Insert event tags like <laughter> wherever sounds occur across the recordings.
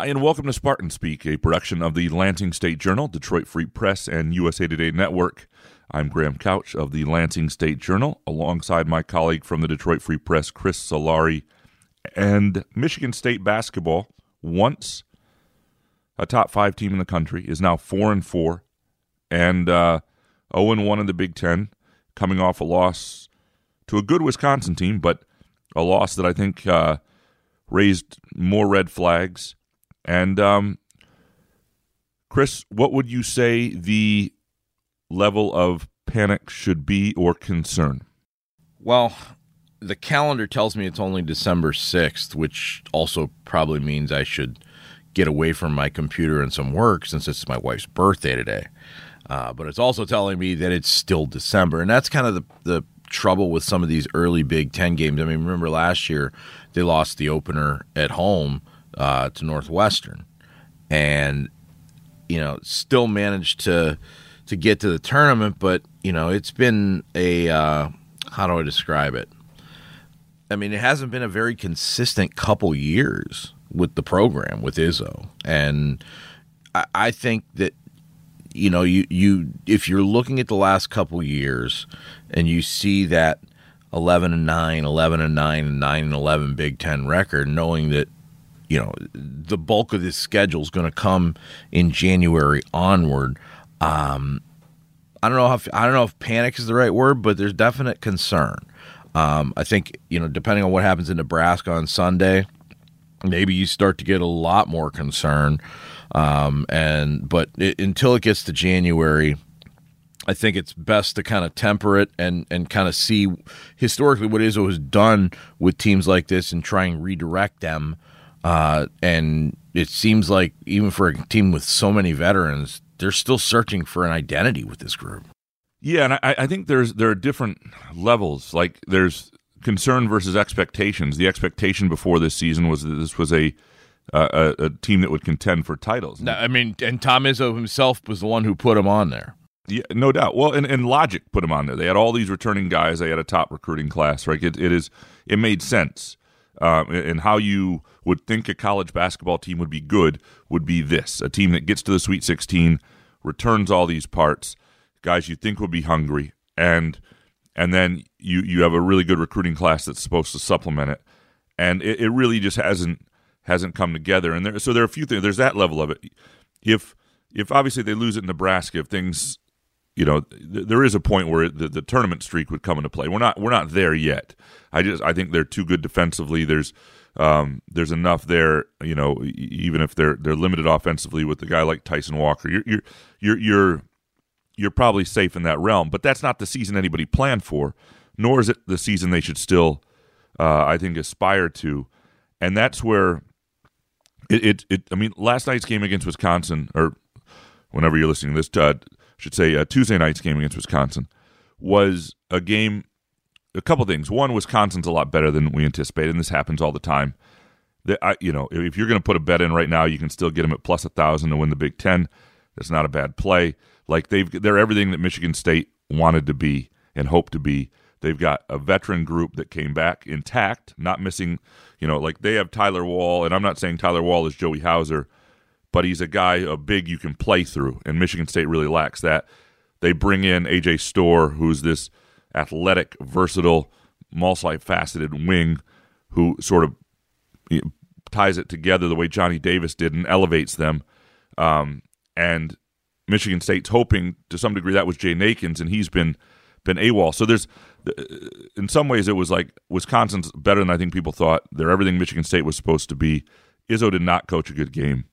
Hi, and welcome to Spartan Speak, a production of the Lansing State Journal, Detroit Free Press, and USA Today Network. I'm Graham Couch of the Lansing State Journal, alongside my colleague from the Detroit Free Press, Chris Solari. And Michigan State basketball, once a top five team in the country, is now four and four, and uh, zero oh and one in the Big Ten, coming off a loss to a good Wisconsin team, but a loss that I think uh, raised more red flags and um, Chris, what would you say the level of panic should be or concern? Well, the calendar tells me it's only December 6th, which also probably means I should get away from my computer and some work since it's my wife's birthday today. Uh, but it's also telling me that it's still December. And that's kind of the, the trouble with some of these early Big Ten games. I mean, remember last year they lost the opener at home uh, to Northwestern, and you know still managed to to get to the tournament. But you know it's been a uh, how do I describe it? I mean, it hasn't been a very consistent couple years with the program with Izzo, and I, I think that you know you you if you're looking at the last couple years and you see that 11 and 9 11 and 9 and 9 and 11 big 10 record knowing that you know the bulk of this schedule is going to come in January onward. Um, I don't know if I don't know if panic is the right word, but there's definite concern. Um, I think you know depending on what happens in Nebraska on Sunday, maybe you start to get a lot more concern. Um, and but it, until it gets to January, I think it's best to kind of temper it and and kind of see historically what Izzo has done with teams like this and try and redirect them uh, and it seems like even for a team with so many veterans, they're still searching for an identity with this group. Yeah, and I, I think there's there are different levels. Like there's concern versus expectations. The expectation before this season was that this was a uh, a, a, team that would contend for titles. No, I mean, and Tom Izzo himself was the one who put him on there. Yeah, no doubt. Well, and, and Logic put him on there. They had all these returning guys. They had a top recruiting class. Right? It, it is. It made sense um, and how you would think a college basketball team would be good would be this a team that gets to the Sweet 16, returns all these parts, guys you think would be hungry, and and then you you have a really good recruiting class that's supposed to supplement it, and it, it really just hasn't hasn't come together. And there, so there are a few things. There's that level of it. If if obviously they lose at Nebraska, if things you know, th- there is a point where the, the tournament streak would come into play. We're not we're not there yet. I just I think they're too good defensively. There's um, there's enough there, you know, even if they're they're limited offensively with a guy like Tyson Walker. You're you're you're you're you're probably safe in that realm, but that's not the season anybody planned for, nor is it the season they should still, uh, I think, aspire to, and that's where it, it, it. I mean, last night's game against Wisconsin, or whenever you're listening to this, uh, should say uh, Tuesday night's game against Wisconsin was a game. A couple things. One, Wisconsin's a lot better than we anticipated, and this happens all the time. That I, you know, if you're going to put a bet in right now, you can still get them at plus a thousand to win the Big Ten. That's not a bad play. Like they've they're everything that Michigan State wanted to be and hoped to be. They've got a veteran group that came back intact, not missing. You know, like they have Tyler Wahl, and I'm not saying Tyler Wahl is Joey Hauser but he's a guy, a big you can play through, and Michigan State really lacks that. They bring in AJ Storr, who's this athletic, versatile, multi-faceted wing who sort of you know, ties it together the way Johnny Davis did and elevates them. Um, and Michigan State's hoping to some degree that was Jaden Akins, and he's been been AWOL. So there's, in some ways, it was like Wisconsin's better than I think people thought. They're everything Michigan State was supposed to be. Izzo did not coach a good game.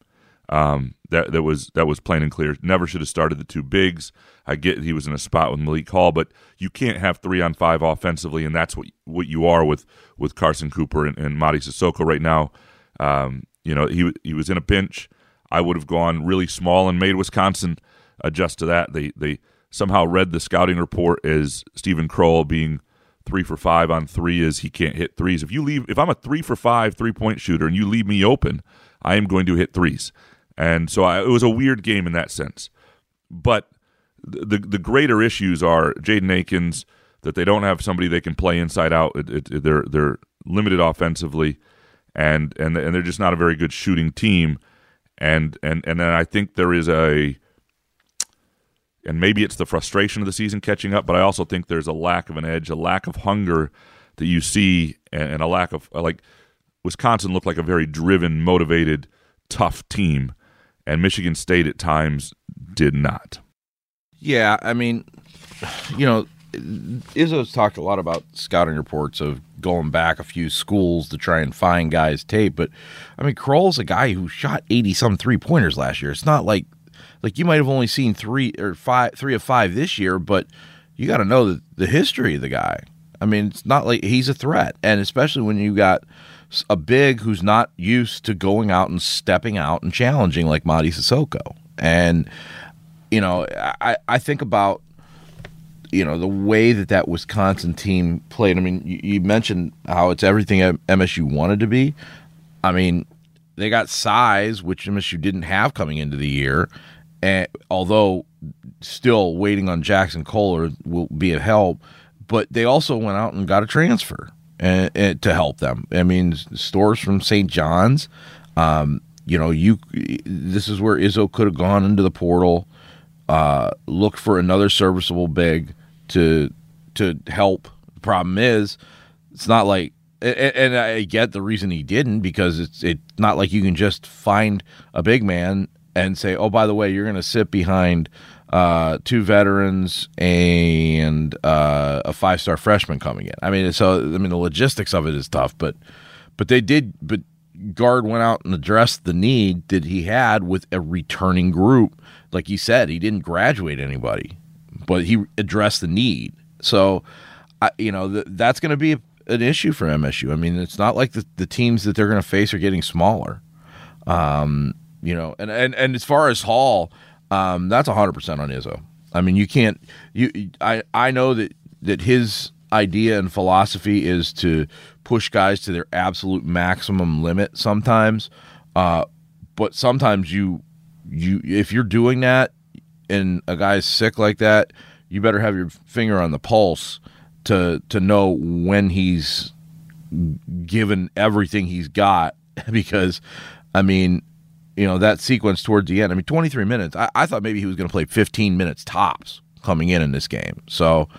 Um, that that was that was plain and clear. Never should have started the two bigs. I get he was in a spot with Malik Hall, but you can't have three on five offensively, and that's what what you are with with Carson Cooper and, and Mady Sissoko right now. Um, you know he he was in a pinch. I would have gone really small and made Wisconsin adjust to that. They they somehow read the scouting report as Steven Crowl being three for five on three is he can't hit threes. If you leave, if I'm a three for five three point shooter and you leave me open, I am going to hit threes. And so I, it was a weird game in that sense. But the the greater issues are Jaden Akins that they don't have somebody they can play inside out. It, it, they're they're limited offensively, and and and they're just not a very good shooting team. And and and then I think there is a and maybe it's the frustration of the season catching up, but I also think there's a lack of an edge, a lack of hunger that you see, and, a lack of like Wisconsin looked like a very driven, motivated, tough team, and Michigan State at times did not. Yeah, I mean, you know, Izzo's talked a lot about scouting reports of going back a few schools to try and find guys' tape, but I mean, Crowl's a guy who shot eighty some three pointers last year. It's not like like you might have only seen three or five, three of five this year, but you got to know the, the history of the guy. I mean, it's not like he's a threat, and especially when you got a big who's not used to going out and stepping out and challenging like Mady Sissoko. And you know, I I think about you know the way that that Wisconsin team played. I mean, you, you mentioned how it's everything MSU wanted to be. I mean, they got size, which MSU didn't have coming into the year, and although still waiting on Jackson Koler will be a help, but they also went out and got a transfer and, and to help them. I mean, Storr's from St. John's. Um, you know, you this is where Izzo could have gone into the portal, uh, looked for another serviceable big to to help. The problem is, it's not like and, I get the reason he didn't because it's it's not like you can just find a big man and say, oh, by the way, you're going to sit behind uh, two veterans and uh, a five star freshman coming in. I mean, so I mean the logistics of it is tough, but but they did. But Gard went out and addressed the need that he had with a returning group. Like he said, he didn't graduate anybody, but he addressed the need. So, I, you know, th- that's going to be an issue for MSU. I mean, it's not like the, the teams that they're going to face are getting smaller. Um, you know, and, and, and as far as Hall, um, that's 100% on Izzo. I mean, you can't you I I know that that his idea and philosophy is to push guys to their absolute maximum limit sometimes. Uh, but sometimes you you if you're doing that and a guy's sick like that, you better have your finger on the pulse to to know when he's given everything he's got <laughs> because I mean you know that sequence towards the end. I mean, 23 minutes. I, I thought maybe he was going to play 15 minutes tops coming in in this game. So,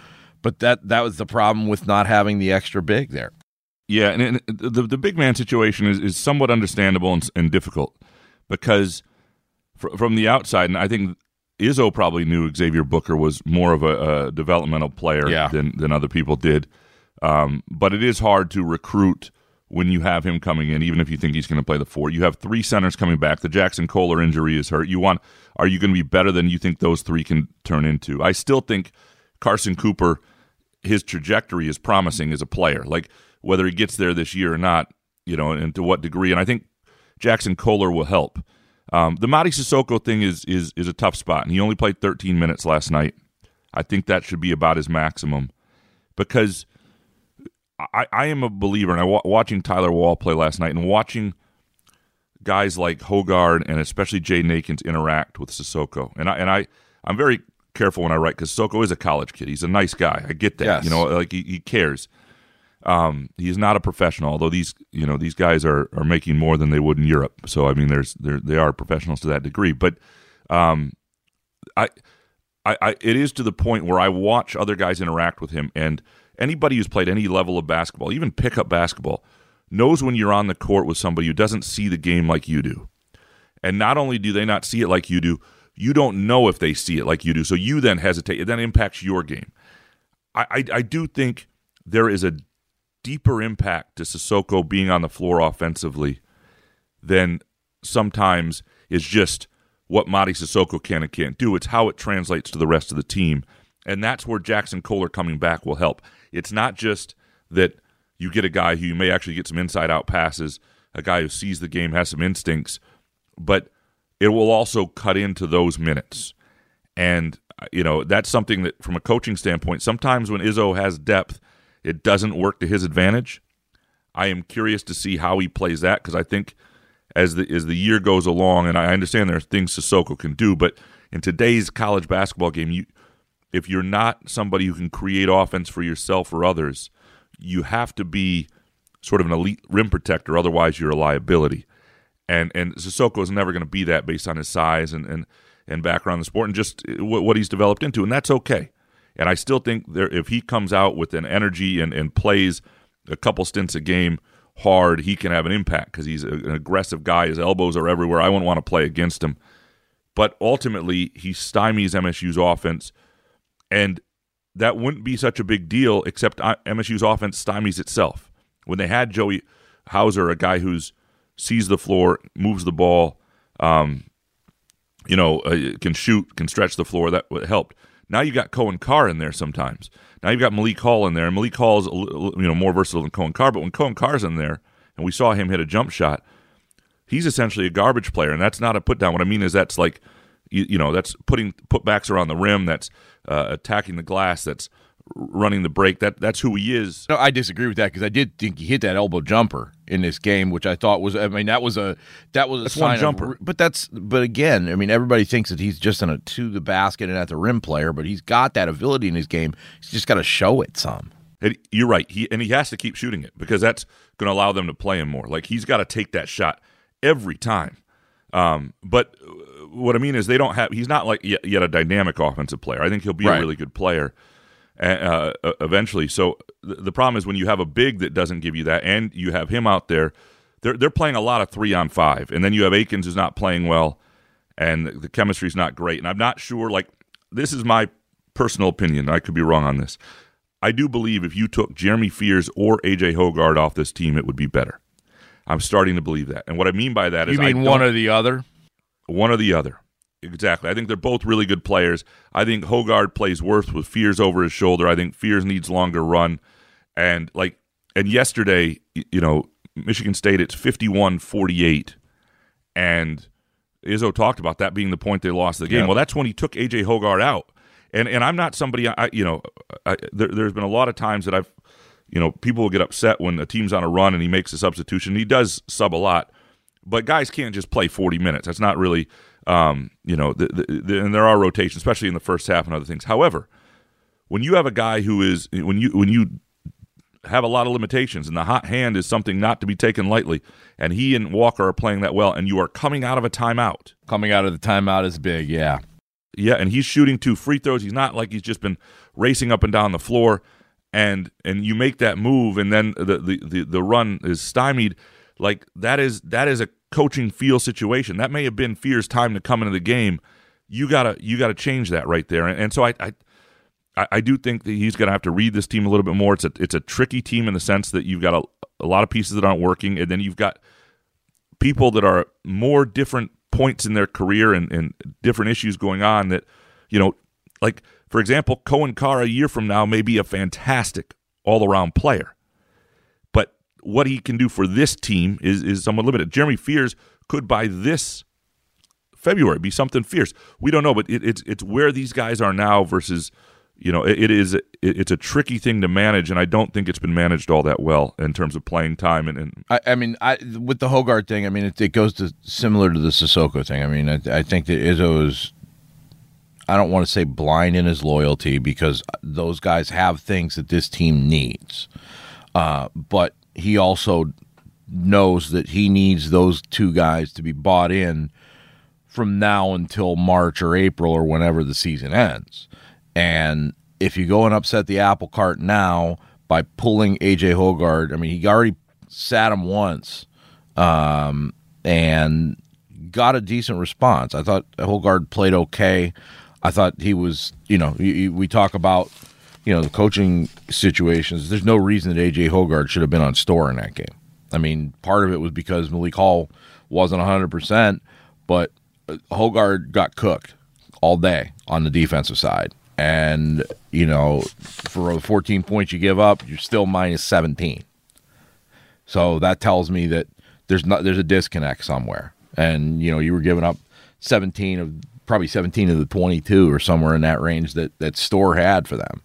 but that that was the problem with not having the extra big there. Yeah, and, and the the big man situation is, is somewhat understandable and, and difficult because fr- from the outside, and I think Izzo probably knew Xavier Booker was more of a, a developmental player yeah. than than other people did. Um, but it is hard to recruit when you have him coming in, even if you think he's going to play the four. You have three centers coming back. The Jackson Koler injury is hurt. You want are you going to be better than you think those three can turn into? I still think Carson Cooper, his trajectory is promising as a player. Like whether he gets there this year or not, you know, and to what degree. And I think Jackson Koler will help. Um, the Mady Sissoko thing is is is a tough spot, and he only played 13 minutes last night. I think that should be about his maximum because I, I am a believer, and I wa- watching Tyler Wahl play last night, and watching guys like Hoggard and especially Jaden Akins interact with Sissoko, and I and I I'm very careful when I write because Sissoko is a college kid. He's a nice guy. I get that. Yes. You know, like he, he cares. Um, he's not a professional, although these you know these guys are are making more than they would in Europe. So I mean, there's there they are professionals to that degree. But um, I, I, I it is to the point where I watch other guys interact with him and anybody who's played any level of basketball, even pickup basketball, knows when you're on the court with somebody who doesn't see the game like you do. And not only do they not see it like you do, you don't know if they see it like you do. So you then hesitate. It then impacts your game. I, I, I do think there is a deeper impact to Sissoko being on the floor offensively than sometimes is just what Mady Sissoko can and can't do. It's how it translates to the rest of the team. And that's where Jackson Koler coming back will help. It's not just that you get a guy who you may actually get some inside out passes, a guy who sees the game, has some instincts, but it will also cut into those minutes. And, uh, you know, that's something that from a coaching standpoint, sometimes when Izzo has depth, it doesn't work to his advantage. I am curious to see how he plays that because I think as the as the year goes along, and I understand there are things Sissoko can do, but in today's college basketball game, you if you're not somebody who can create offense for yourself or others, you have to be sort of an elite rim protector. Otherwise, you're a liability. And and Sissoko is never going to be that based on his size and, and, and background in the sport and just uh, what, what he's developed into. And that's okay. And I still think there, if he comes out with an energy and, and plays a couple stints a game hard, he can have an impact because he's an aggressive guy. His elbows are everywhere. I wouldn't want to play against him. But ultimately, he stymies MSU's offense. And that wouldn't be such a big deal, except MSU's offense stymies itself. When they had Joey Hauser, a guy who's sees the floor, moves the ball, um, you know, uh, can shoot, can stretch the floor, that helped. Now you got Coen Carr in there sometimes. Now you've got Malik Hall in there. And Malik Hall is you know more versatile than Coen Carr, but when Coen Carr's in there, and we saw him hit a jump shot, he's essentially a garbage player, and that's not a put down. What I mean is that's like you, you know that's putting putbacks around the rim, that's uh, attacking the glass, that's running the break. That that's who he is. No, I disagree with that because I did think he hit that elbow jumper in this game, which I thought was. I mean, that was a that was a that's one jumper. Of, but that's but again, I mean, everybody thinks that he's just in a to the basket and at the rim player, but he's got that ability in his game. He's just got to show it some. And you're right. He and he has to keep shooting it because that's going to allow them to play him more. Like he's got to take that shot every time. Um, but what I mean is they don't have. He's not like yet, yet a dynamic offensive player. I think he'll be right. a really good player uh, eventually. So the problem is when you have a big that doesn't give you that, and you have him out there, they're they're playing a lot of three on five, and then you have Akins who's not playing well, and the chemistry's not great. And I'm not sure. Like this is my personal opinion. I could be wrong on this. I do believe if you took Jeremy Fears or AJ Hoggard off this team, it would be better. I'm starting to believe that. And what I mean by that you is, you mean one or the other? One or the other. Exactly. I think they're both really good players. I think Hoggard plays worse with Fears over his shoulder. I think Fears needs longer run. And like and yesterday, you know, Michigan State it's 51-48 and Izzo talked about that being the point they lost the game. Yep. Well, that's when he took AJ Hoggard out. And and I'm not somebody I you know, I, there, there's been a lot of times that I've you know, people will get upset when a team's on a run and he makes a substitution. He does sub a lot. But guys can't just play 40 minutes. That's not really um, you know, the, the, the, and there are rotations, especially in the first half and other things. However, when you have a guy who is when you when you have a lot of limitations, and the hot hand is something not to be taken lightly, and he and Walker are playing that well, and you are coming out of a timeout. Coming out of the timeout is big, yeah, yeah, and he's shooting two free throws. He's not like he's just been racing up and down the floor, and and you make that move, and then the the the, the run is stymied. Like that is that is a coaching feel situation. That may have been Fear's time to come into the game. You gotta you gotta change that right there. And, and so I, I I do think that he's going to have to read this team a little bit more. It's a it's a tricky team in the sense that you've got a, a lot of pieces that aren't working, and then you've got people that are more different points in their career and, and different issues going on. That you know, like for example, Coen Carr a year from now may be a fantastic all around player, what he can do for this team is is somewhat limited. Jeremy Fears could by this February be something fierce. We don't know, but it, it's it's where these guys are now versus you know it, it is it, it's a tricky thing to manage, and I don't think it's been managed all that well in terms of playing time. And, and I, I, mean, I with the Hoggard thing, I mean, it, it goes to similar to the Sissoko thing. I mean, I, I think that Izzo is. I don't want to say blind in his loyalty because those guys have things that this team needs. Uh, but he also knows that he needs those two guys to be bought in from now until March or April or whenever the season ends. And if you go and upset the apple cart now by pulling AJ Hoggard, I mean, he already sat him once um, and got a decent response. I thought Hoggard played okay. I thought he was, you know, we talk about you know the coaching situations, there's no reason that AJ Hoggard should have been on Storr in that game. I mean, part of it was because Malik Hall wasn't 100, percent but uh, Hoggard got cooked all day on the defensive side, and you know, for the 14 points you give up, you're still minus 17. So that tells me that there's not there's a disconnect somewhere, and you know, you were giving up 17 of probably 17 of the 22 or somewhere in that range that that Storr had for them.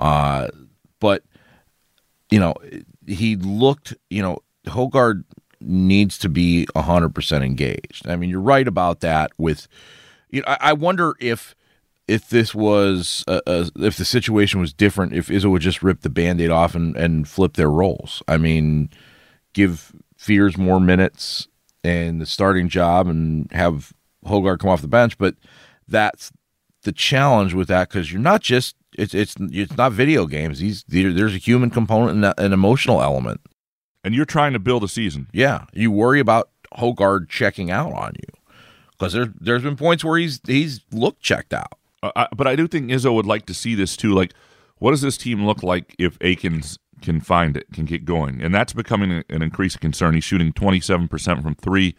Uh, but you know, he looked. You know, Hoggard needs to be hundred percent engaged. I mean, you're right about that. With you know, I, I wonder if if this was a, a, if the situation was different, if Izzo would just rip the band-aid off and, and flip their roles. I mean, give Fears more minutes and the starting job and have Hoggard come off the bench. But that's the challenge with that because you're not just it's it's it's not video games. These there's a human component and an emotional element. And you're trying to build a season. Yeah, you worry about Hoggard checking out on you because there there's been points where he's he's looked checked out. Uh, I, but I do think Izzo would like to see this too. Like, what does this team look like if Akins can find it, can get going? And that's becoming an increasing concern. He's shooting 27% from three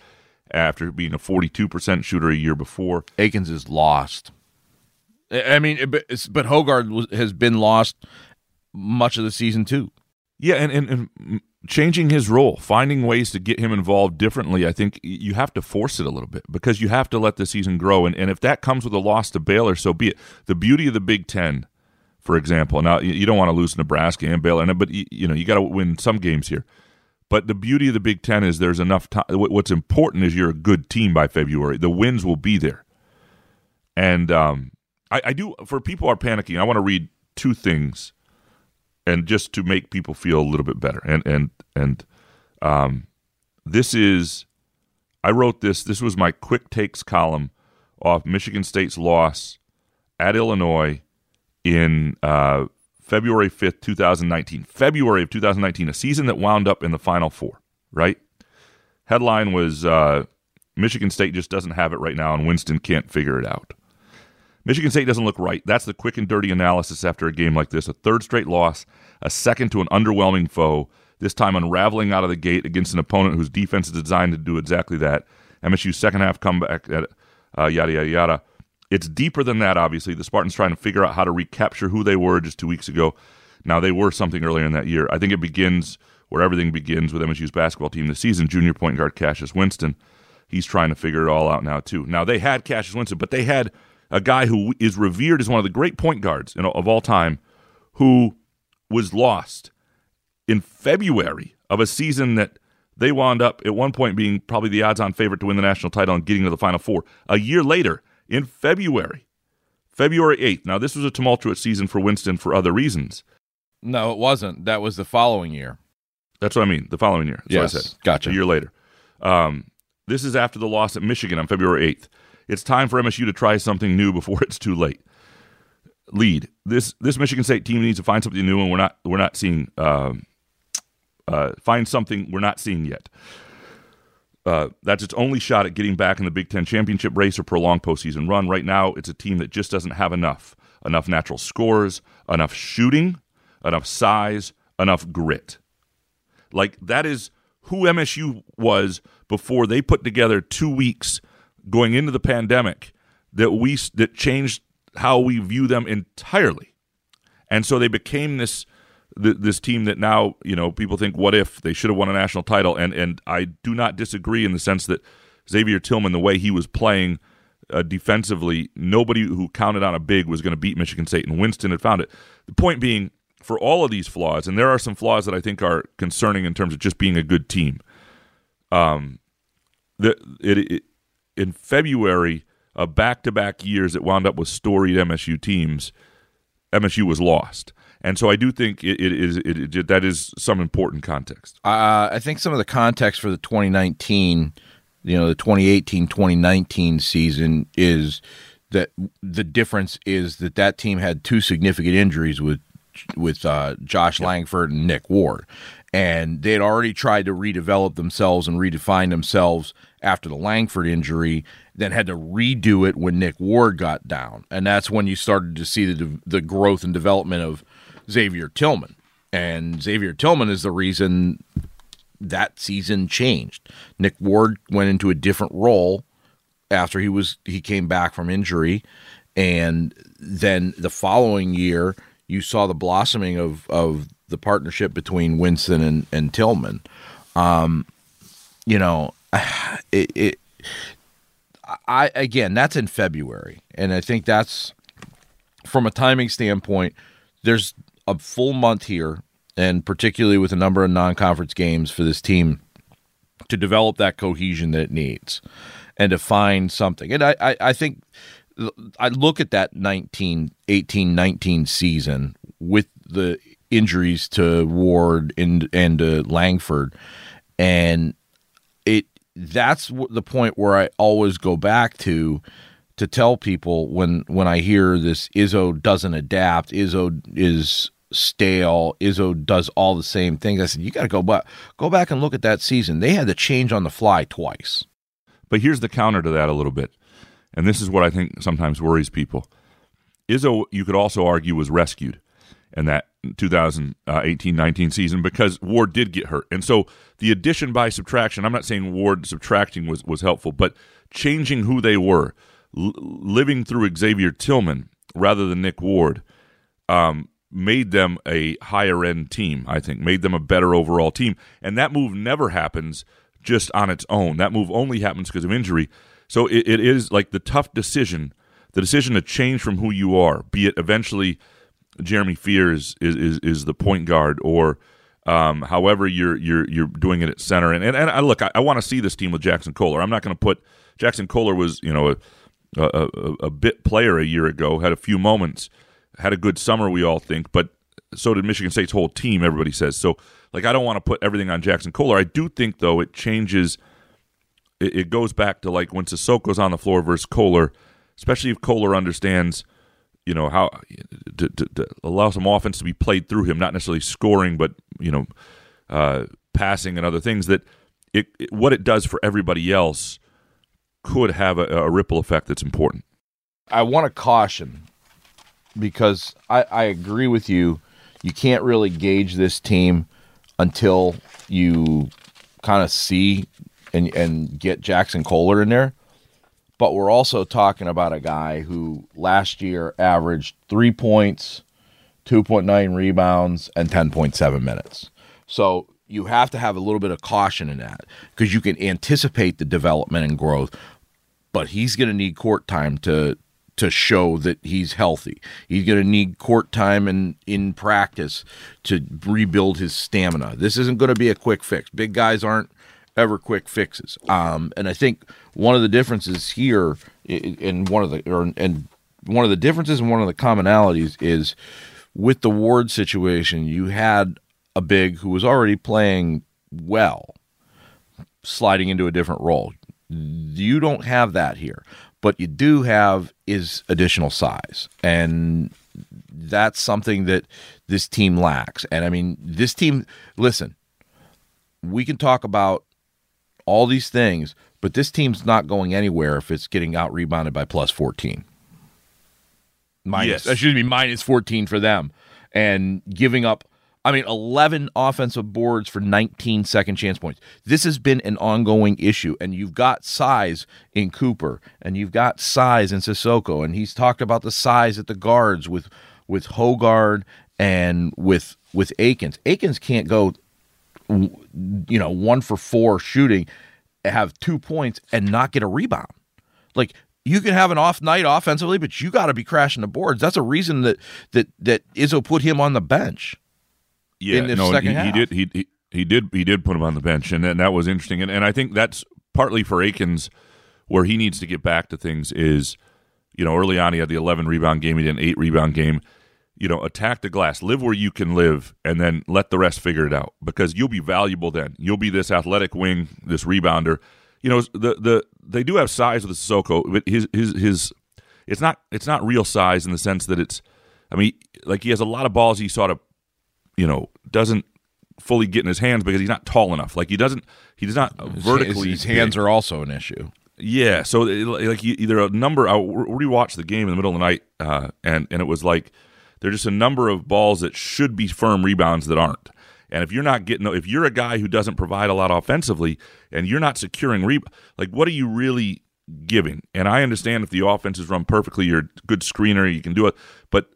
after being a 42% shooter a year before. Akins is lost. I mean, but, but Hoggard has been lost much of the season too. Yeah, and, and, and changing his role, finding ways to get him involved differently, I think you have to force it a little bit because you have to let the season grow. And, and if that comes with a loss to Baylor, so be it. The beauty of the Big Ten, for example, now you don't want to lose Nebraska and Baylor, but you know you got to win some games here. But the beauty of the Big Ten is there's enough time. What's important is you're a good team by February. The wins will be there. And um, I, I do, for people are panicking, I want to read two things and just to make people feel a little bit better. And, and, and um, this is, I wrote this, this was my quick takes column off Michigan State's loss at Illinois in uh, February 5th, 2019. February of 2019, a season that wound up in the Final Four, right? Headline was uh, Michigan State just doesn't have it right now, and Winston can't figure it out. Michigan State doesn't look right. That's the quick and dirty analysis after a game like this. A third straight loss, a second to an underwhelming foe, this time unraveling out of the gate against an opponent whose defense is designed to do exactly that. MSU's second half comeback, at, uh, yada, yada, yada. It's deeper than that, obviously. The Spartans trying to figure out how to recapture who they were just two weeks ago. Now, they were something earlier in that year. I think it begins where everything begins with MSU's basketball team this season. Junior point guard Cassius Winston. He's trying to figure it all out now, too. Now, they had Cassius Winston, but they had a guy who is revered as one of the great point guards you know, of all time who was lost in February of a season that they wound up at one point being probably the odds on favorite to win the national title and getting to the Final Four. A year later, in February. February 8th. Now, this was a tumultuous season for Winston for other reasons. No, it wasn't. That was the following year. That's what I mean. The following year. That's yes. I said. Gotcha. A year later. Um, this is after the loss at Michigan on February 8th. It's time for MSU to try something new before it's too late. Lead. This this Michigan State team needs to find something new, and we're not we're not seeing uh, uh, find something we're not seeing yet. Uh, that's its only shot at getting back in the Big Ten championship race or prolonged postseason run. Right now, it's a team that just doesn't have enough enough natural scores, enough shooting, enough size, enough grit. Like that is who MSU was before they put together two weeks going into the pandemic that we that changed how we view them entirely, and so they became this this team that now you know people think what if? They should have won a national title. And and I do not disagree in the sense that Xavier Tillman the way he was playing uh, defensively nobody who counted on a big was going to beat Michigan State. And Winston had found it. The point being for all of these flaws and there are some flaws that I think are concerning in terms of just being a good team um the it, it in February of back-to-back years that wound up with storied MSU teams MSU was lost and so I do think it, it is it, it, that is some important context. Uh, I think some of the context for the 2019, you know, the 2018 2019 season is that the difference is that that team had two significant injuries with with uh, Josh yep. Langford and Nick Ward, and they had already tried to redevelop themselves and redefine themselves after the Langford injury, then had to redo it when Nick Ward got down, and that's when you started to see the the growth and development of Xavier Tillman. And Xavier Tillman is the reason that season changed. Nick Ward went into a different role after he was he came back from injury and then the following year you saw the blossoming of of the partnership between Winston and, and Tillman. Um, you know, <sighs> it, it I again that's in February and I think that's from a timing standpoint there's a full month here, and particularly with a number of non conference games for this team to develop that cohesion that it needs and to find something. And I, I, I think I look at that 19, 18, 19 season with the injuries to Ward and, and Langford. and it that's the point where I always go back to to tell people when when I hear this Izzo doesn't adapt, Izzo is stale, Izzo does all the same things. I said you got to go back go back and look at that season. They had to change on the fly twice. But here's the counter to that a little bit. And this is what I think sometimes worries people. Izzo, you could also argue, was rescued and that 2018 19 season because Ward did get hurt. And so the addition by subtraction, I'm not saying Ward subtracting was, was helpful, but changing who they were, l- living through Xavier Tillman rather than Nick Ward, um, made them a higher end team, I think, made them a better overall team. And that move never happens just on its own. That move only happens because of injury. So it, it is like the tough decision, the decision to change from who you are, be it eventually Jeremy Fears is is, is the point guard or um, however you're you're you're doing it at center. And and, and I look, I, I want to see this team with Jackson Koler. I'm not going to put Jackson Koler was you know a, a, a, bit player a year ago, had a few moments, had a good summer, we all think, but so did Michigan State's whole team. Everybody says so. Like I don't want to put everything on Jackson Koler. I do think though it changes. It, it goes back to like when Sissoko's on the floor versus Koler, especially if Koler understands you know how to, to, to, allow some offense to be played through him, not necessarily scoring, but you know, uh, passing and other things. That it, it, what it does for everybody else could have a, a ripple effect that's important. I want to caution because I, I agree with you. You can't really gauge this team until you kind of see and and get Jackson Koler in there but we're also talking about a guy who last year averaged three points, 2.9 rebounds, and 10.7 minutes. So you have to have a little bit of caution in that because you can anticipate the development and growth, but he's going to need court time to to show that he's healthy. He's going to need court time and in practice to rebuild his stamina. This isn't going to be a quick fix. Big guys aren't ever quick fixes. Um, and I think one of the differences here, in one of the or and one of the differences and one of the commonalities is with the Ward situation, you had a big who was already playing well, sliding into a different role. You don't have that here, but you do have is additional size, and that's something that this team lacks. And I mean, this team. Listen, we can talk about all these things, but this team's not going anywhere if it's getting out rebounded by plus 14. Minus, yes. excuse me, minus 14 for them. And giving up, I mean, 11 offensive boards for 19 second chance points. This has been an ongoing issue. And you've got size in Cooper, and you've got size in Sissoko. And he's talked about the size at the guards with with Hoggard and with with Akins. Akins can't go you know, one for four shooting, have two points and not get a rebound. Like you can have an off night offensively, but you got to be crashing the boards. That's a reason that that that Izzo put him on the bench. Yeah, no, he, he, did. He, he he did he did put him on the bench, and, and that was interesting. And and I think that's partly for Akins, where he needs to get back to things is, you know, early on he had the eleven rebound game, he did an eight rebound game you know, attack the glass, live where you can live, and then let the rest figure it out because you'll be valuable then. You'll be this athletic wing, this rebounder. You know, the the they do have size with the Sissoko, but his his his it's not it's not real size in the sense that it's. I mean, like he has a lot of balls he sort of, you know, doesn't fully get in his hands because he's not tall enough. Like he doesn't he does not vertically. His, his hands are also an issue. Yeah, so like either a number. I rewatched the game in the middle of the night, uh, and and it was like there's just a number of balls that should be firm rebounds that aren't. And if you're not getting, if you're a guy who doesn't provide a lot offensively, and you're not securing re, like what are you really giving? And I understand if the offense is run perfectly, you're a good screener, you can do it. But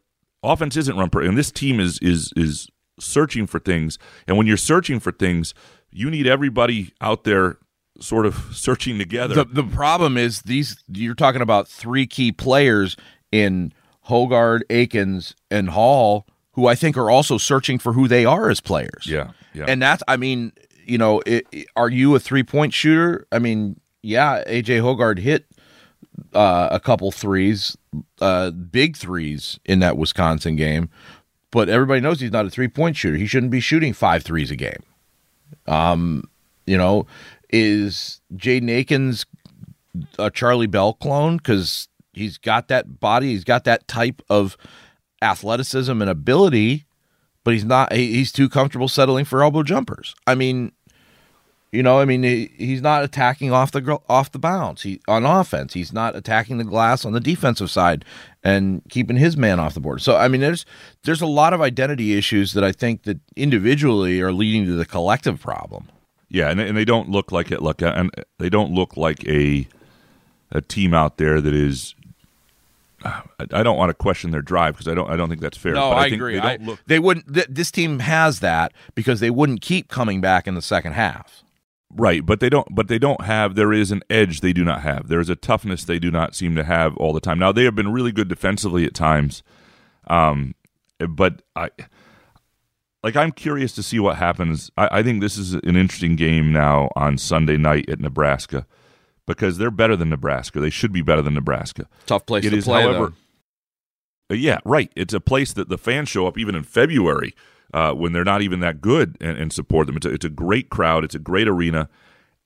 offense isn't run perfect, and this team is is is searching for things. And when you're searching for things, you need everybody out there sort of <laughs> searching together. The, the problem is these. You're talking about three key players in Hoggard, Akins, and Hall, who I think are also searching for who they are as players. Yeah, yeah. And that's, I mean, you know, it, it, are you a three point shooter? I mean, yeah, AJ Hoggard hit uh, a couple threes, uh, big threes in that Wisconsin game, but everybody knows he's not a three point shooter. He shouldn't be shooting five threes a game. Um, You know, is Jaden Akins a Charlie Bell clone because he's got that body, he's got that type of athleticism and ability, but he's not. He's too comfortable settling for elbow jumpers. I mean, you know, I mean, he, he's not attacking off the off the bounce. He on offense, he's not attacking the glass on the defensive side and keeping his man off the board. So, I mean, there's there's a lot of identity issues that I think that individually are leading to the collective problem. Yeah, and, and they don't look like it. Look, and they don't look like a a team out there that is. I don't want to question their drive because I don't. I don't think that's fair. No, I, I agree. They, I, look- they wouldn't. Th- this team has that because they wouldn't keep coming back in the second half. Right, but they don't. But they don't have. There is an edge they do not have. There is a toughness they do not seem to have all the time. Now they have been really good defensively at times, um, but I like I'm curious to see what happens. I, I, think this is an interesting game now on Sunday night at Nebraska because they're better than Nebraska. They should be better than Nebraska. Tough place it to is, play, however. Though. Yeah, right. It's a place that the fans show up even in February uh, when they're not even that good and, and support them. It's a, it's a great crowd. It's a great arena.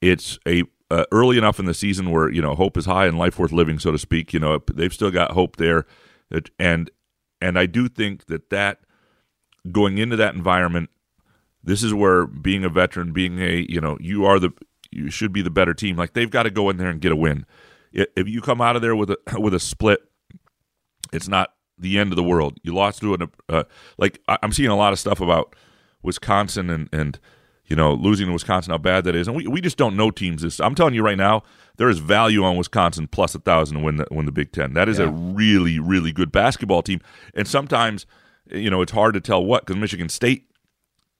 It's a uh, early enough in the season where you know hope is high and life worth living, so to speak. You know they've still got hope there, and and I do think that that going into that environment, this is where being a veteran, being a you know you are the you should be the better team. Like they've got to go in there and get a win. If you come out of there with a <laughs> with a split, it's not the end of the world. You lost to an uh, like I'm seeing a lot of stuff about Wisconsin and and you know losing to Wisconsin how bad that is, and we, we just don't know teams. This I'm telling you right now, there is value on Wisconsin plus a thousand to win the win the Big Ten. That is yeah. a really really good basketball team, and sometimes you know, it's hard to tell what because Michigan State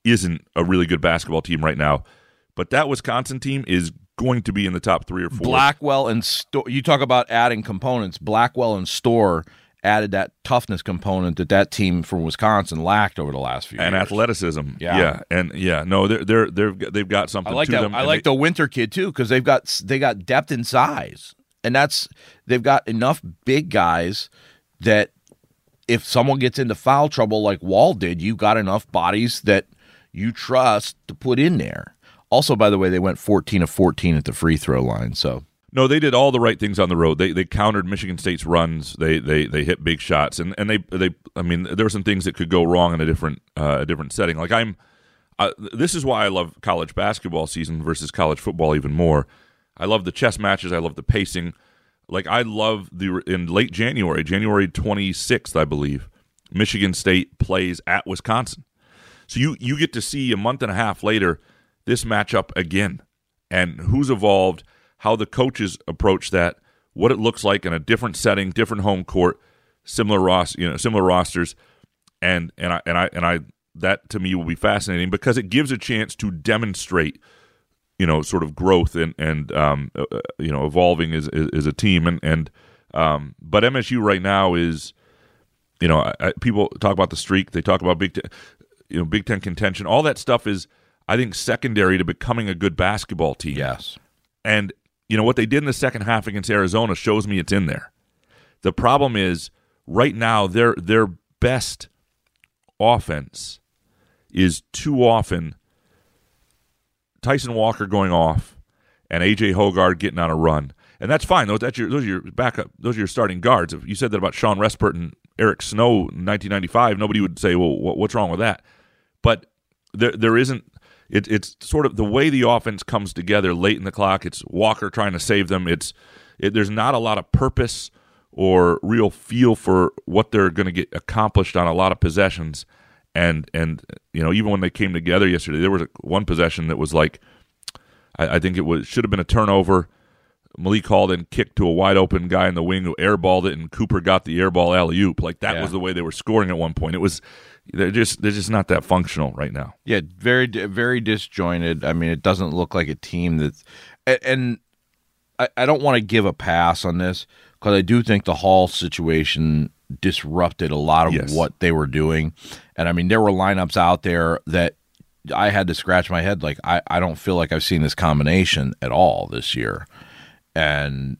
isn't a really good basketball team right now, but that Wisconsin team is going to be in the top three or four. Blackwell and Storr. You talk about adding components. Blackwell and Storr added that toughness component that that team from Wisconsin lacked over the last few years. and years. athleticism. Yeah. yeah, and yeah, no, they're they're they're they've got something. I like that. Them, I like they, the Winter kid too because they've got they got depth and size, and that's they've got enough big guys that if someone gets into foul trouble like Wahl did, you got enough bodies that you trust to put in there. Also, by the way, they went 14 of 14 at the free throw line. So no, they did all the right things on the road. They they countered Michigan State's runs. They they they hit big shots, and and they they. I mean, there were some things that could go wrong in a different uh, a different setting. Like I'm, uh, this is why I love college basketball season versus college football even more. I love the chess matches. I love the pacing. Like I love the in late January, January 26th, I believe, Michigan State plays at Wisconsin. So you you get to see a month and a half later this matchup again? And who's evolved, how the coaches approach that, what it looks like in a different setting, different home court, similar ros, you know, similar rosters. And and I and I and I that to me will be fascinating because it gives a chance to demonstrate you know sort of growth and and um, uh, uh you know evolving as, as, a team. And and um, but MSU right now is you know I, I, people talk about the streak. They talk about Big Ten you know Big Ten contention. All that stuff is I think secondary to becoming a good basketball team yes and you know what they did in the second half against Arizona shows me it's in there the problem is right now their their best offense is too often Tyson Walker going off and AJ Hoggard getting on a run. And that's fine. Those, that's your, those are your backup. Those are your starting guards. If you said that about Shawn Respert and Eric Snow in 1995, nobody would say, well, what's wrong with that? But there, there isn't. It, it's sort of the way the offense comes together late in the clock. It's Walker trying to save them. It's it, there's not a lot of purpose or real feel for what they're going to get accomplished on a lot of possessions and and you know even when they came together yesterday, there was a, one possession that was like I, I, think it was should have been a turnover. Malik Halden kicked to a wide open guy in the wing who airballed it, and Cooper got the airball alley oop. Like that yeah. was the way they were scoring at one point. It was they're just they're just not that functional right now. Yeah, very very disjointed. I mean, it doesn't look like a team that's and I, I don't want to give a pass on this because I do think the Hall situation disrupted a lot of yes. what they were doing. And I mean, there were lineups out there that I had to scratch my head. Like, I, I don't feel like I've seen this combination at all this year. And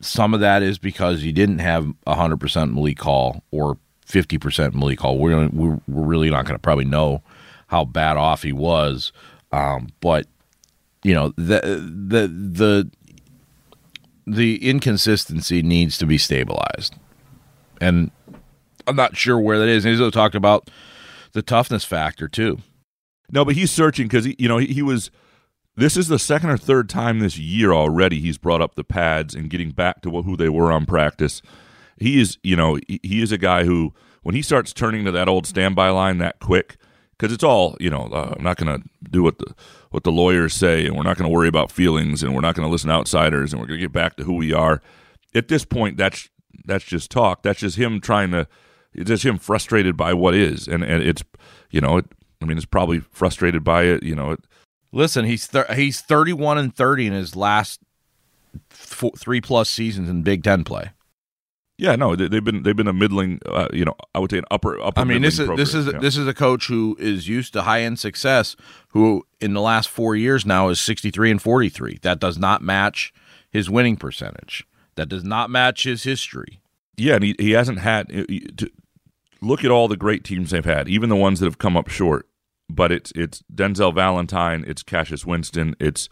some of that is because you didn't have 100% Malik Hall or 50% Malik Hall. We're, we're, really not going to probably know how bad off he was. Um, but you know the the the the inconsistency needs to be stabilized, and I'm not sure where that is. And also talked about the toughness factor too. No, but he's searching because you know he, he was. This is the second or third time this year already he's brought up the pads and getting back to what, who they were on practice. He is, you know, he, is a guy who when he starts turning to that old standby line that quick, because it's all, you know, uh, I'm not going to do what the what the lawyers say, and we're not going to worry about feelings, and we're not going to listen to outsiders, and we're going to get back to who we are. At this point, that's that's just talk. That's just him trying to. It's just him frustrated by what is, and and it's, you know, it, I mean, it's probably frustrated by it. You know, it, Listen, he's he's 31 and 30 in his last four, three plus seasons in Big Ten play. Yeah, no, they, they've been they've been a middling, uh, you know, I would say an upper upper. I mean, this is middling this is yeah. this is a coach who is used to high end success. Who in the last four years now is 63 and 43. That does not match his winning percentage. That does not match his history. Yeah, and he, he hasn't had. To, look at all the great teams they've had, even the ones that have come up short. But it's it's Denzel Valentine, it's Cassius Winston, it's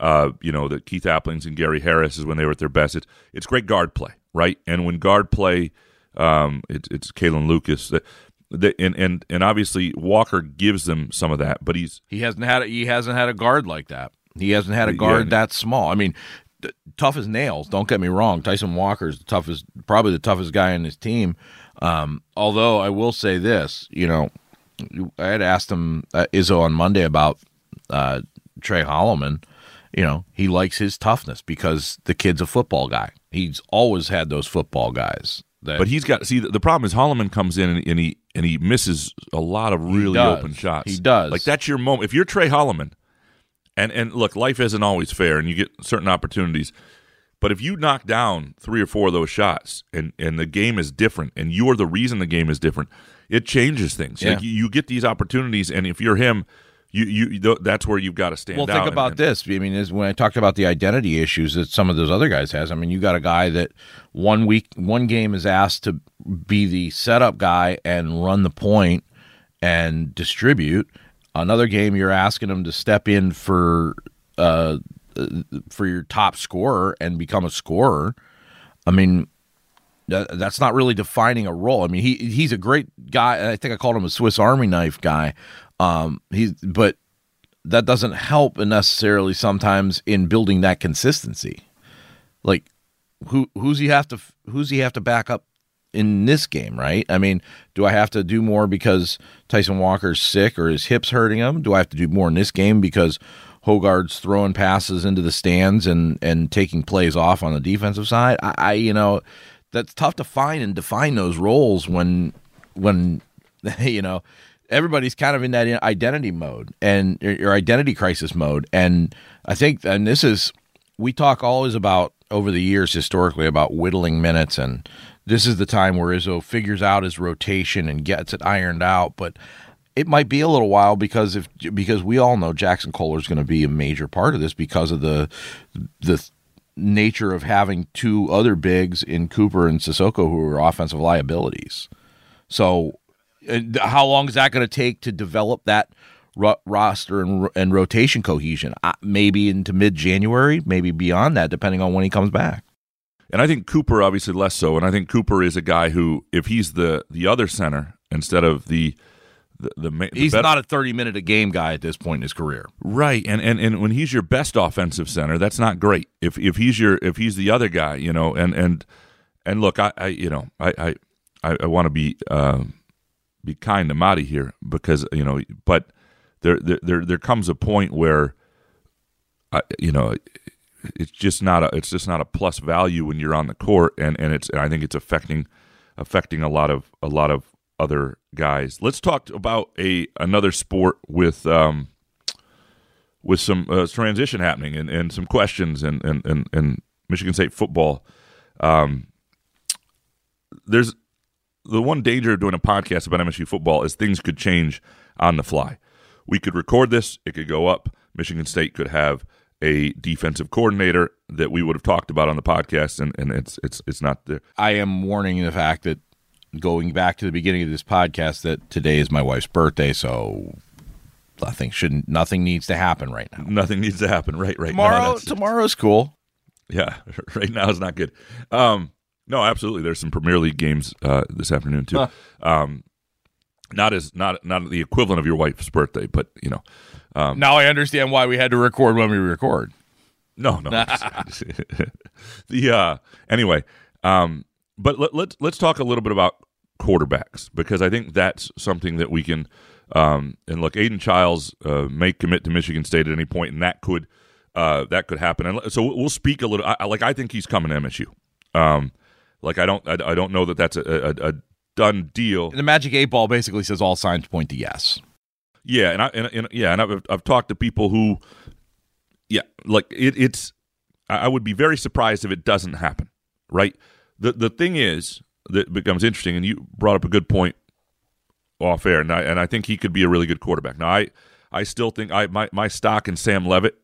uh, you know the Keith Applings and Gary Harris is when they were at their best. It's it's great guard play, right? And when guard play, um, it's it's Kalin Lucas. That, and and and obviously Walker gives them some of that, but he's He hasn't had a, he hasn't had a guard like that. He hasn't had a guard and- that small. I mean, th- tough as nails. Don't get me wrong. Tyson Walker is the toughest, probably the toughest guy in his team. Um, although I will say this, you know, I had asked him uh, Izzo on Monday about uh, Tre Holloman. You know, he likes his toughness because the kid's a football guy. He's always had those football guys. That, but he's got see the, the problem is Holloman comes in and, and he and he misses a lot of really open shots. He does. Like that's your moment. If you're Tre Holloman, and and look, life isn't always fair, and you get certain opportunities. But if you knock down three or four of those shots, and and the game is different, and you're the reason the game is different, it changes things. Yeah. Like you, you get these opportunities, and if you're him, you you th- that's where you've got to stand Well, think about and- this. I mean, is when I talked about the identity issues that some of those other guys has. I mean, you got a guy that one week, one game is asked to be the setup guy and run the point and distribute. Another game, you're asking him to step in for uh, uh, for your top scorer and become a scorer. I mean, that's not really defining a role. I mean, he he's a great guy. I think I called him a Swiss Army knife guy. Um, but that doesn't help necessarily sometimes in building that consistency. Like who who's he have to who's he have to back up in this game, right? I mean, do I have to do more because Tyson Walker's sick or his hips hurting him? Do I have to do more in this game because Hoggard's throwing passes into the stands and and taking plays off on the defensive side? I, I you know, that's tough to find and define those roles when when <laughs> you know everybody's kind of in that identity mode and your identity crisis mode. And i think and this is we talk always about over the years historically about whittling minutes. And this is the time where Izzo figures out his rotation and gets it ironed out. But it might be a little while because if because we all know Jaxon Kohler is going to be a major part of this because of the the nature of having two other bigs in Cooper and Sissoko who are offensive liabilities. So, how long is that going to take to develop that ro- roster and, and rotation cohesion? Uh, maybe into mid January, maybe beyond that, depending on when he comes back. And I think Cooper obviously less so. And I think Cooper is a guy who, if he's the the other center instead of the the, the, the He's bet- not a thirty minute a game guy at this point in his career. right, and, and and when he's your best offensive center, that's not great. If if he's your if he's the other guy, you know, and and and look, I, I you know, I I I, I want to be um, be kind to Marty here because you know, but there there there, there comes a point where, I, you know, it's just not a it's just not a plus value when you're on the court, and and it's and I think it's affecting affecting a lot of a lot of other guys. Let's talk about a another sport with um with some uh, transition happening and, and some questions and and, and and Michigan State football. Um, there's the one danger of doing a podcast about MSU football is things could change on the fly. We could record this, it could go up. Michigan State could have a defensive coordinator that we would have talked about on the podcast, and, and it's it's it's not there. I am warning the fact that going back to the beginning of this podcast that today is my wife's birthday, so nothing shouldn't nothing needs to happen right now. Nothing needs to happen right right Tomorrow now. tomorrow's cool. Yeah, <laughs> right now is not good. Um, no, absolutely. There's some Premier League games uh, this afternoon too. Huh. Um, not as not not the equivalent of your wife's birthday, but you know, um, now I understand why we had to record when we record. no, no. <laughs> <laughs> the uh, anyway, um, but let, let's let's talk a little bit about quarterbacks because I think that's something that we can. Um, and look, Aidan Chiles uh, may commit to Michigan State at any point, and that could uh, that could happen. And so we'll speak a little. I, like I think he's coming to MSU. Um, like I don't I, I don't know that that's a, a, a done deal. The Magic Eight Ball basically says all signs point to yes. Yeah, and I and, and yeah, and I've, I've talked to people who, yeah, like it, it's. I would be very surprised if it doesn't happen. Right. The the thing is that becomes interesting, and you brought up a good point off air, and I and I think he could be a really good quarterback. Now I I still think I my my stock in Sam Levitt,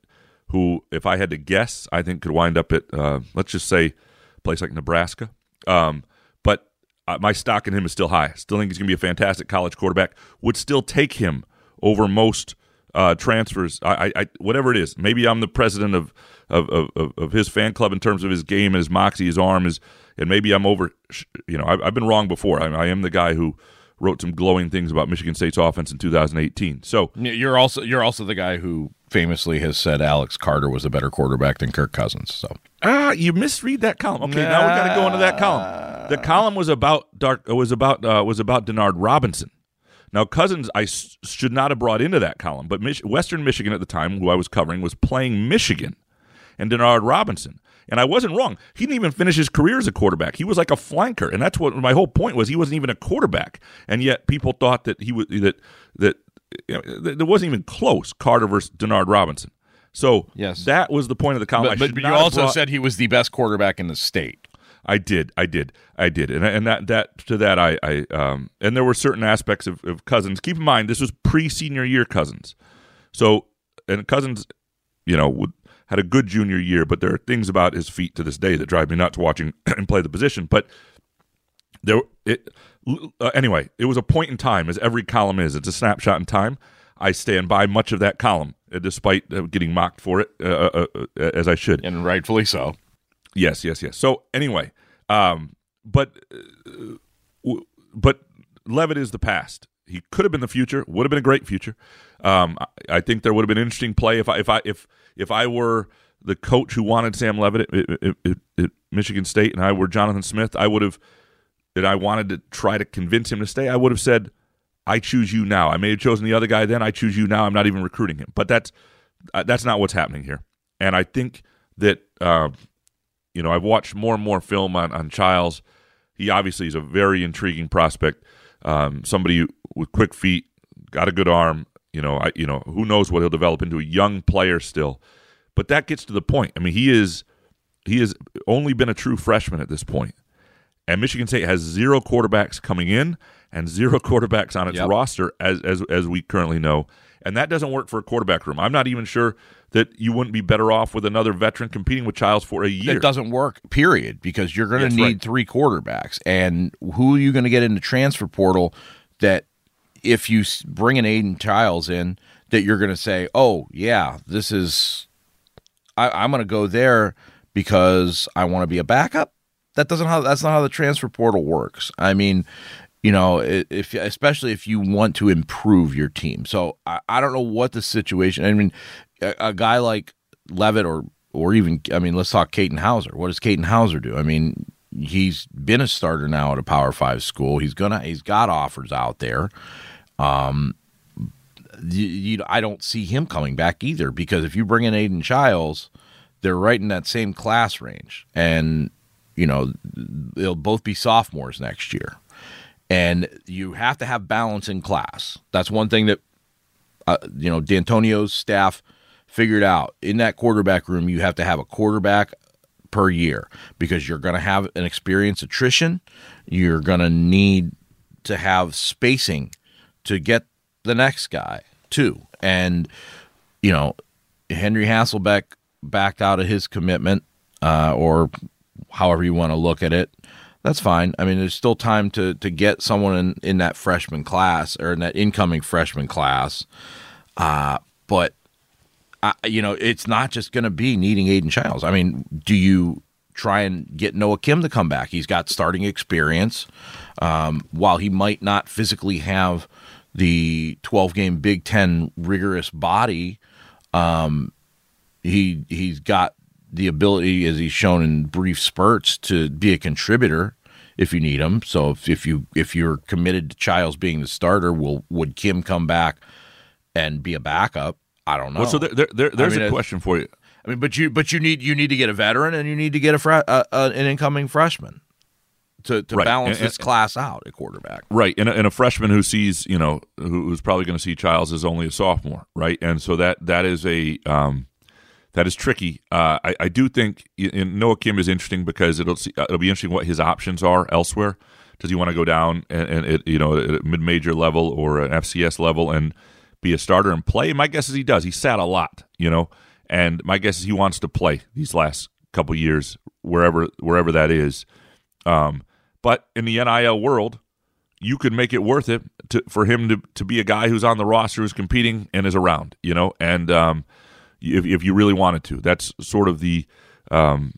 who if I had to guess, I think could wind up at uh, let's just say a place like Nebraska. Um, but uh, my stock in him is still high. Still think he's going to be a fantastic college quarterback. Would still take him over most uh, transfers. I, I, whatever it is. Maybe I'm the president of, of, of, of his fan club in terms of his game and his moxie, his arm is, and maybe I'm over. You know, I've, I've been wrong before. I, I am the guy who wrote some glowing things about Michigan State's offense in 2018. So you're also you're also the guy who famously has said Alex Carder was a better quarterback than Kirk Cousins. So ah, you misread that column. Okay, nah. now we got to go into that column. The column was about dark was about uh, was about Denard Robinson. Now Cousins, I s- should not have brought into that column, but Mich- Western Michigan at the time, who I was covering, was playing Michigan, and Denard Robinson. And I wasn't wrong. He didn't even finish his career as a quarterback. He was like a flanker, and that's what my whole point was. He wasn't even a quarterback, and yet people thought that he was that that you know, there wasn't even close. Carder versus Denard Robinson. So yes, that was the point of the column. But, but you also brought, said he was the best quarterback in the state. I did, I did, I did, and and that that to that I I um and there were certain aspects of, of Cousins. Keep in mind this was pre senior year Cousins, so and Cousins, you know, would had a good junior year, but there are things about his feet to this day that drive me nuts watching <clears throat> him play the position. But there, it uh, anyway, it was a point in time, as every column is. It's a snapshot in time. I stand by much of that column, uh, despite uh, getting mocked for it, uh, uh, uh, as I should, and rightfully so. Yes, yes, yes. So anyway, um, but but Levitt is the past. He could have been the future. Would have been a great future. Um, I, I, think there would have been interesting play if I if I if if I were the coach who wanted Sam Levitt at, at, at, at Michigan State and I were Jonathan Smith, I would have that I wanted to try to convince him to stay. I would have said, "I choose you now." I may have chosen the other guy then. I choose you now. I'm not even recruiting him. But that's uh, that's not what's happening here. And I think that uh, you know I've watched more and more film on on Chiles. He obviously is a very intriguing prospect. Um, somebody with quick feet, got a good arm, you know, I, you know, who knows what he'll develop into a young player still. But that gets to the point. I mean, he is he has only been a true freshman at this point. And Michigan State has zero quarterbacks coming in and zero <laughs> quarterbacks on its Yep. roster as, as as we currently know. And that doesn't work for a quarterback room. I'm not even sure that you wouldn't be better off with another veteran competing with Chiles for a year. It doesn't work, period, because you're going to need right. three quarterbacks. And who are you going to get in the transfer portal that if you bring an Aidan Chiles in, that you're going to say, oh, yeah, this is, I, I'm going to go there because I want to be a backup? That doesn't how that's not how the transfer portal works. I mean, you know, if especially if you want to improve your team. So I, I don't know what the situation. I mean, a, a guy like Levitt or or even I mean, let's talk Katin Houser. What does Katin Houser do? I mean, he's been a starter now at a Power Five school. He's gonna he's got offers out there. Um, you, you, I don't see him coming back either because if you bring in Aidan Chiles, they're right in that same class range, and you know they'll both be sophomores next year, and you have to have balance in class. That's one thing that uh, you know D'Antonio's staff figured out in that quarterback room. You have to have a quarterback per year because you're going to have an experience attrition. You're going to need to have spacing to get the next guy too. And you know, Henry Hasselbeck backed out of his commitment, uh, or however you want to look at it. That's fine. I mean, there's still time to to get someone in, in that freshman class or in that incoming freshman class. Uh, but uh, you know, it's not just going to be needing Aidan Chiles. I mean, do you try and get Noah Kim to come back? He's got starting experience. Um, while he might not physically have the 12 game Big Ten rigorous body, um, he he's got the ability, as he's shown in brief spurts, to be a contributor if you need him. So if, if you if you're committed to Chiles being the starter, will would Kim come back and be a backup? I don't know. Well, so there, there, there there's I mean, a question for you. I mean, but you but you need you need to get a veteran and you need to get a fre- uh, uh, an incoming freshman to to Right. balance And- this class out at quarterback. Right, and a, and a freshman who sees, you know, who, who's probably going to see Chiles as only a sophomore, right? And so that that is a um, that is tricky. Uh, I, I do think Noah Kim is interesting because it'll see, it'll be interesting what his options are elsewhere. Does he want to go down and, and it, you know at a mid major level or an FCS level and be a starter and play? My guess is he does. He sat a lot, you know, and my guess is he wants to play these last couple years wherever wherever that is. Um, but in the NIL world, you could make it worth it to, for him to, to be a guy who's on the roster, who's competing and is around, you know, and um, if, if you really wanted to, that's sort of the um,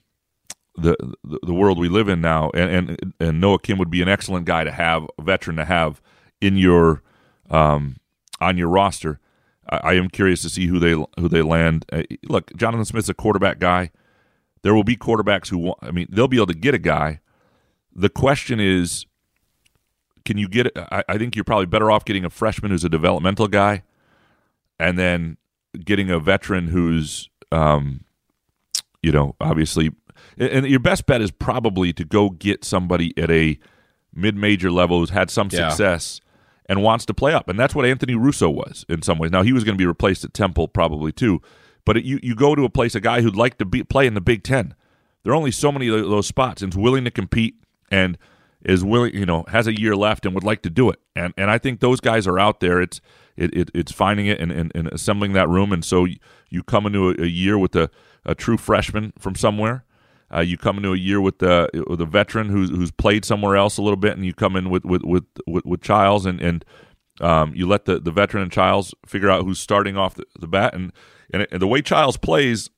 the the world we live in now. And, and and Noah Kim would be an excellent guy to have, a veteran to have in your um, on your roster. I, I am curious to see who they who they land. Uh, look, Jonathan Smith's a quarterback guy. There will be quarterbacks who want. I mean, they'll be able to get a guy. The question is, can you get? I, I think you're probably better off getting a freshman who's a developmental guy, and then getting a veteran who's, um, you know, obviously. And your best bet is probably to go get somebody at a mid-major level who's had some Yeah. success and wants to play up, and that's what Anthony Russo was in some ways. Now he was going to be replaced at Temple probably too, but it, you you go to a place a guy who'd like to be play in the Big Ten. There are only so many of those spots, and is willing to compete and is willing, you know, has a year left and would like to do it. And and I think those guys are out there. It's it, it it's finding it and, and, and assembling that room. And so you, come into a, a year with a, a true freshman from somewhere. Uh, you come into a year with the with a veteran who's who's played somewhere else a little bit, and you come in with with with with, with Chiles and and um, you let the, the veteran and Chiles figure out who's starting off the, the bat, and, and and the way Chiles plays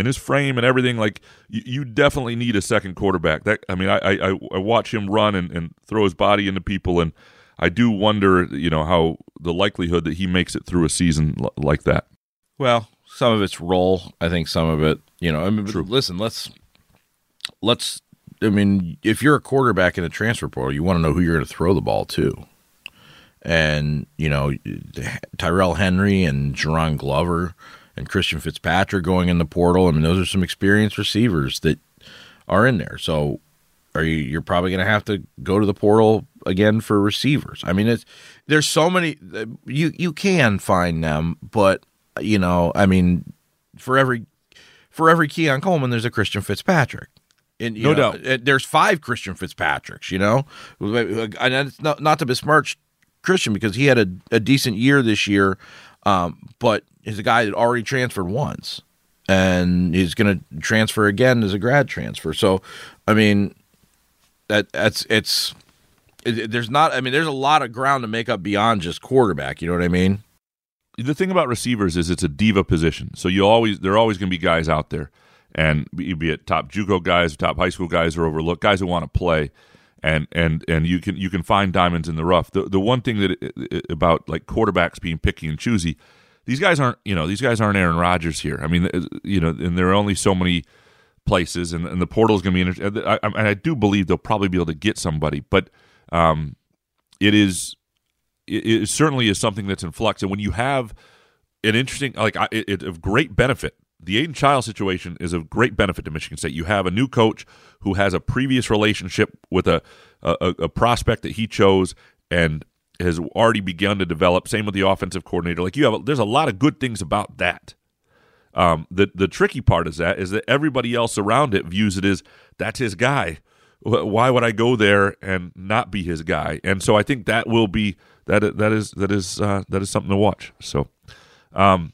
and his frame and everything, like you, you definitely need a second quarterback. That I mean, I I, I watch him run and, and throw his body into people, and I do wonder, you know, how the likelihood that he makes it through a season l- like that. Well, some of it's role. I think some of it, you know. I mean, True. listen, let's let's. I mean, if you're a quarterback in the transfer portal, you want to know who you're going to throw the ball to. And you know, Tyrell Henry and Jaron Glover and Christian Fitzpatrick going in the portal. I mean, those are some experienced receivers that are in there. So, are you? You're probably going to have to go to the portal again for receivers. I mean, it's there's so many. You you can find them, but you know, I mean, for every for every Keon Coleman, there's a Christian Fitzpatrick. And, you No know, doubt. uh, There's five Christian Fitzpatricks. You know, and it's not not to besmirch Christian because he had a, a decent year this year, um, but he's a guy that already transferred once, and he's going to transfer again as a grad transfer. So, I mean, that that's it's it, there's not. I mean, there's a lot of ground to make up beyond just quarterback. You know what I mean? the thing about receivers is it's a diva position. So you always there are always going to be guys out there, and be it top JUCO guys, top high school guys, or overlooked guys who want to play, and and and you can you can find diamonds in the rough. The the one thing that it, it- about like quarterbacks being picky and choosy, these guys aren't you know these guys aren't Aaron Rodgers here. I mean uh, you know, and there are only so many places, and, and the portal is going to be. Inter- I, I, and I do believe they'll probably be able to get somebody, but um, it is it, it certainly is something that's in flux. And when you have an interesting, like I- it, it of great benefit, the Aidan Chiles situation is of great benefit to Michigan State. You have a new coach who has a previous relationship with a a, a prospect that he chose and has already begun to develop. Same with the offensive coordinator. Like you have, there's a lot of good things about that. Um, the the tricky part is that is that everybody else around it views it as that's his guy. Why would I go there and not be his guy? And so I think that will be that that is that is uh, that is something to watch. So, um,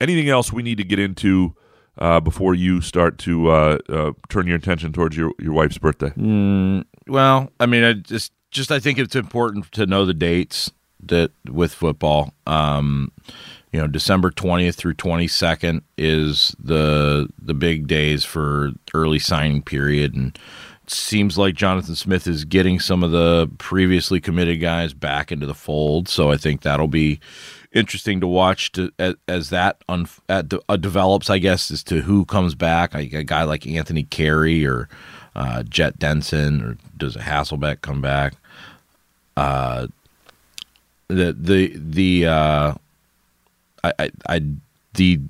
anything else we need to get into uh, before you start to uh, uh, turn your attention towards your your wife's birthday? Well, I mean, I just just I think it's important to know the dates that with football. Um, you know December 20th through 22nd is the the big days for early signing period. And seems like Jonathan Smith is getting some of the previously committed guys back into the fold. So I think that'll be interesting to watch to as, as that un, uh, develops I guess as to who comes back. Like a guy like Anthony Carey or uh, Jet Denson or does Hasselbeck come back uh the the the uh I, I, I the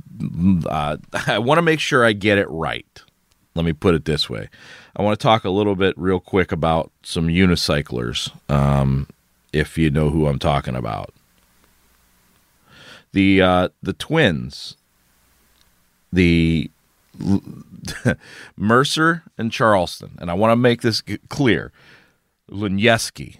uh, <laughs> I want to make sure I get it right. Let me put it this way. I want to talk a little bit real quick about some unicyclers, um, if you know who I'm talking about. The uh, the twins, the <laughs> Mercer and Charleston, and I want to make this clear. Lunieski,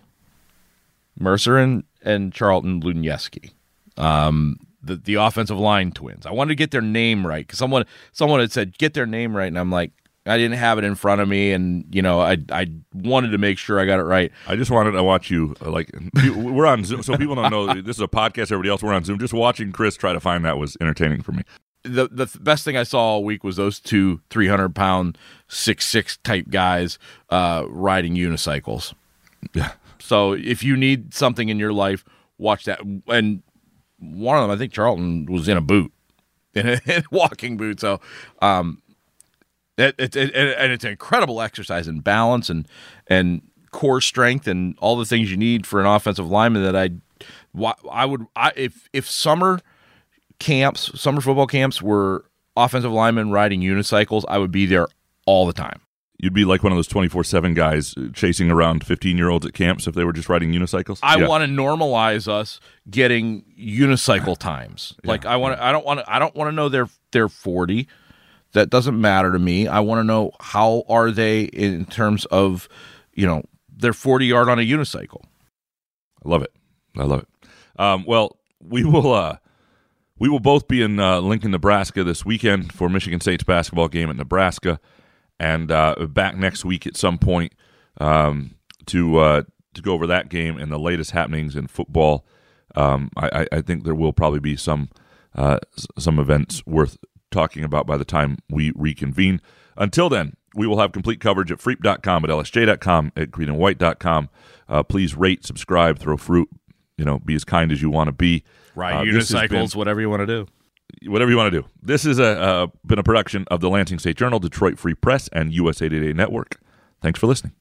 Mercer and and Charlton Lunieski. Um, the, the offensive line twins. I wanted to get their name right because someone someone had said get their name right, and I'm like, I didn't have it in front of me, and you know, I I wanted to make sure I got it right. I just wanted to watch you uh, like we're on Zoom, so people don't know <laughs> this is a podcast. Everybody else, we're on Zoom. Just watching Chris try to find that was entertaining for me. The the best thing I saw all week was those two 300 pound six six type guys uh, riding unicycles. Yeah. So if you need something in your life, watch that and one of them, I think Charlton was in a boot, <laughs> in a, in walking boot. So, um, it, it, it, and it's an incredible exercise in balance and and core strength and all the things you need for an offensive lineman. That I, I would, I if if summer camps, summer football camps were offensive linemen riding unicycles, I would be there all the time. You'd be like one of those 24 7 guys chasing around 15 year olds at camps if they were just riding unicycles. I yeah. want to normalize us getting unicycle <sighs> times. Yeah. Like I want to, I don't want to, I don't want to know they're, they're 40. That doesn't matter to me. I want to know how are they in terms of, you know, they're 40 yard on a unicycle. I love it. I love it. Um, well, we will, uh, we will both be in uh, Lincoln, Nebraska this weekend for Michigan State's basketball game at Nebraska and uh, back next week at some point um, to uh, to go over that game and the latest happenings in football. Um, I, I, think there will probably be some uh, some events worth talking about by the time we reconvene. Until then, we will have complete coverage at freep.com, at lsj.com, at greenandwhite.com. Uh, please rate, subscribe, throw fruit, you know, be as kind as you want to be. Ride uh, unicycles, been, whatever you want to do whatever you want to do. This has been a production of the Lansing State Journal, Detroit Free Press, and USA Today Network. Thanks for listening.